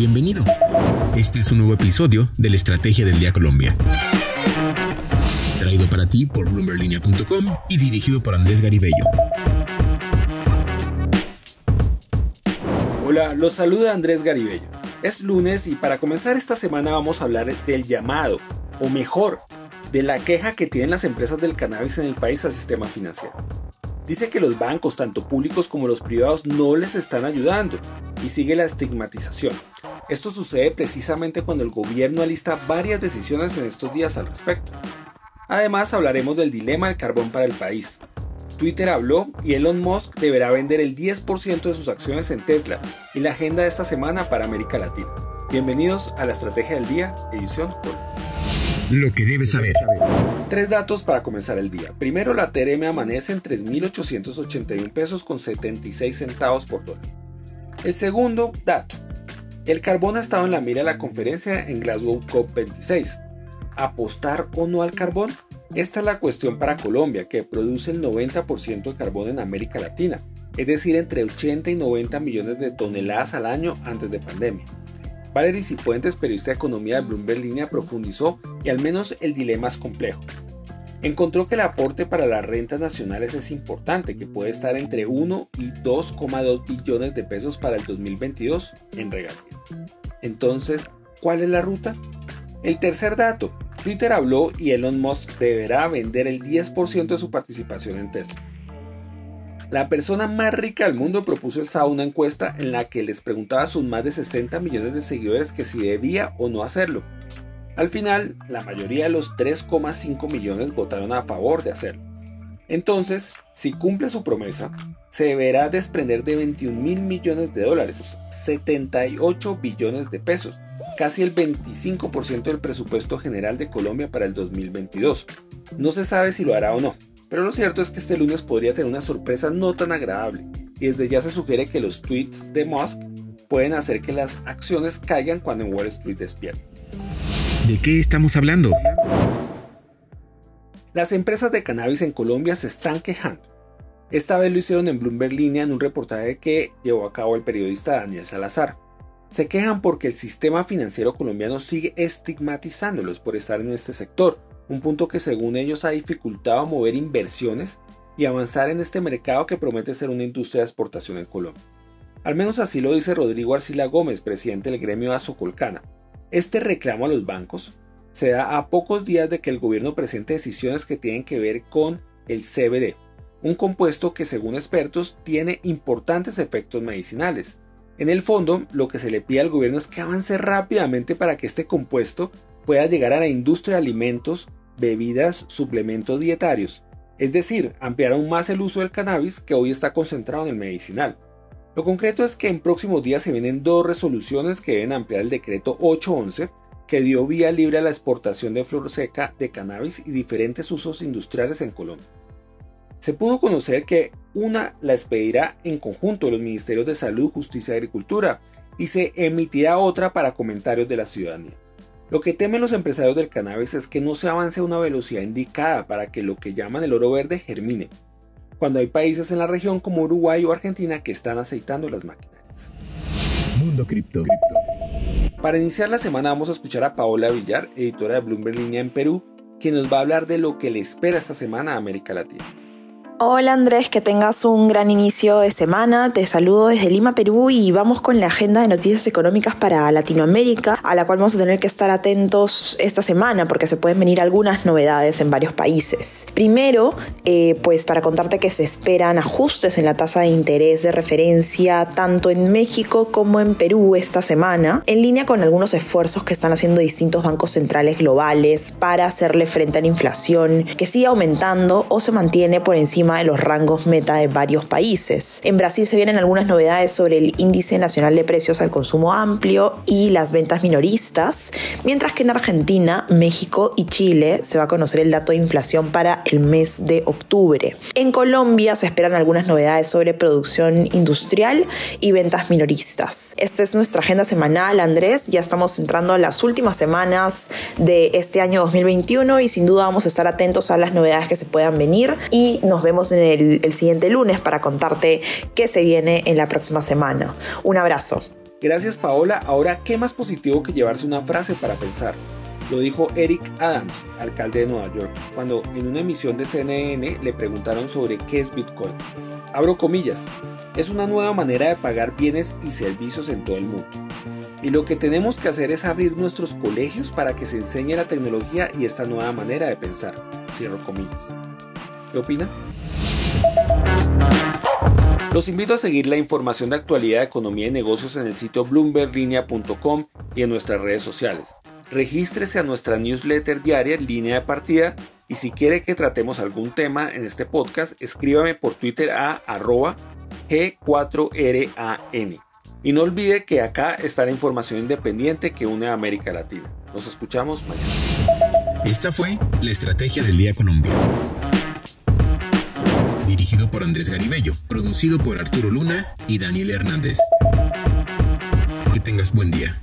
Bienvenido. Este es un nuevo episodio de la Estrategia del Día Colombia. Traído para ti por bloomberlinia.com y dirigido por Andrés Garibello. Hola, los saluda Andrés Garibello. Es lunes y para comenzar esta semana vamos a hablar del llamado, o mejor, de la queja que tienen las empresas del cannabis en el país al sistema financiero. Dice que los bancos, tanto públicos como los privados, no les están ayudando y sigue la estigmatización. Esto sucede precisamente cuando el gobierno alista varias decisiones en estos días al respecto. Además hablaremos del dilema del carbón para el país. Twitter habló y Elon Musk deberá vender el 10% de sus acciones en Tesla y la agenda de esta semana para América Latina. Bienvenidos a la Estrategia del Día, edición Lo que debes saber. Tres datos para comenzar el día. Primero, la TRM amanece en 3.881 pesos con 76 centavos por dólar. El segundo dato. El carbón ha estado en la mira de la conferencia en Glasgow COP26. ¿Apostar o no al carbón? Esta es la cuestión para Colombia, que produce el 90% de carbón en América Latina, es decir, entre 80 y 90 millones de toneladas al año antes de pandemia. Valery Cifuentes, periodista de economía de Bloomberg Línea, profundizó y al menos el dilema es complejo. Encontró que el aporte para las rentas nacionales es importante, que puede estar entre 1 y 2,2 billones de pesos para el 2022 en regalías. Entonces, ¿cuál es la ruta? El tercer dato, Twitter habló y Elon Musk deberá vender el 10% de su participación en Tesla. La persona más rica del mundo propuso sábado una encuesta en la que les preguntaba a sus más de 60 millones de seguidores que si debía o no hacerlo. Al final, la mayoría de los 3,5 millones votaron a favor de hacerlo. Entonces, si cumple su promesa, se deberá desprender de 21 mil millones de dólares, 78 billones de pesos, casi el 25% del presupuesto general de Colombia para el 2022. No se sabe si lo hará o no, pero lo cierto es que este lunes podría tener una sorpresa no tan agradable, y desde ya se sugiere que los tweets de Musk pueden hacer que las acciones caigan cuando en Wall Street despierte. ¿De qué estamos hablando? Las empresas de cannabis en Colombia se están quejando. Esta vez lo hicieron en Bloomberg Línea en un reportaje que llevó a cabo el periodista Daniel Salazar. Se quejan porque el sistema financiero colombiano sigue estigmatizándolos por estar en este sector, un punto que según ellos ha dificultado mover inversiones y avanzar en este mercado que promete ser una industria de exportación en Colombia. Al menos así lo dice Rodrigo Arcila Gómez, presidente del gremio Azocolcana. Este reclamo a los bancos se da a pocos días de que el gobierno presente decisiones que tienen que ver con el CBD, un compuesto que según expertos tiene importantes efectos medicinales. En el fondo, lo que se le pide al gobierno es que avance rápidamente para que este compuesto pueda llegar a la industria de alimentos bebidas, suplementos dietarios, es decir, ampliar aún más el uso del cannabis que hoy está concentrado en el medicinal. Lo concreto es que en próximos días se vienen dos resoluciones que deben ampliar el decreto 811, que dio vía libre a la exportación de flor seca de cannabis y diferentes usos industriales en Colombia. Se pudo conocer que una la expedirá en conjunto los Ministerios de Salud, Justicia y Agricultura y se emitirá otra para comentarios de la ciudadanía. Lo que temen los empresarios del cannabis es que no se avance a una velocidad indicada para que lo que llaman el oro verde germine, cuando hay países en la región como Uruguay o Argentina que están aceitando las maquinarias. Mundo Cripto. Para iniciar la semana vamos a escuchar a Paola Villar, editora de Bloomberg Línea en Perú, quien nos va a hablar de lo que le espera esta semana a América Latina. Hola Andrés, que tengas un gran inicio de semana. Te saludo desde Lima, Perú y vamos con la agenda de noticias económicas para Latinoamérica, a la cual vamos a tener que estar atentos esta semana porque se pueden venir algunas novedades en varios países. Primero, eh, pues para contarte que se esperan ajustes en la tasa de interés de referencia tanto en México como en Perú esta semana, en línea con algunos esfuerzos que están haciendo distintos bancos centrales globales para hacerle frente a la inflación que sigue aumentando o se mantiene por encima de los rangos meta de varios países. En Brasil se vienen algunas novedades sobre el índice nacional de precios al consumo amplio y las ventas minoristas, mientras que en Argentina, México y Chile se va a conocer el dato de inflación para el mes de octubre. En Colombia se esperan algunas novedades sobre producción industrial y ventas minoristas. Esta es nuestra agenda semanal, Andrés. Ya estamos entrando a las últimas semanas de este año 2021 y sin duda vamos a estar atentos a las novedades que se puedan venir y nos vemos en el, el siguiente lunes para contarte qué se viene en la próxima semana. Un abrazo. Gracias Paola, ahora qué más positivo que llevarse una frase para pensar. Lo dijo Eric Adams, alcalde de Nueva York, cuando en una emisión de CNN le preguntaron sobre qué es Bitcoin. Abro comillas, es una nueva manera de pagar bienes y servicios en todo el mundo. Y lo que tenemos que hacer es abrir nuestros colegios para que se enseñe la tecnología y esta nueva manera de pensar. Cierro comillas. ¿Qué opina? Los invito a seguir la información de actualidad economía y negocios en el sitio bloomberglinea.com y en nuestras redes sociales. Regístrese a nuestra newsletter diaria línea de partida y si quiere que tratemos algún tema en este podcast, escríbame por Twitter a arroba G4RAN. Y no olvide que acá está la información independiente que une a América Latina. Nos escuchamos mañana. Esta fue la Estrategia del Día Colombia dirigido por Andrés Garibello, producido por Arturo Luna y Daniel Hernández. Que tengas buen día.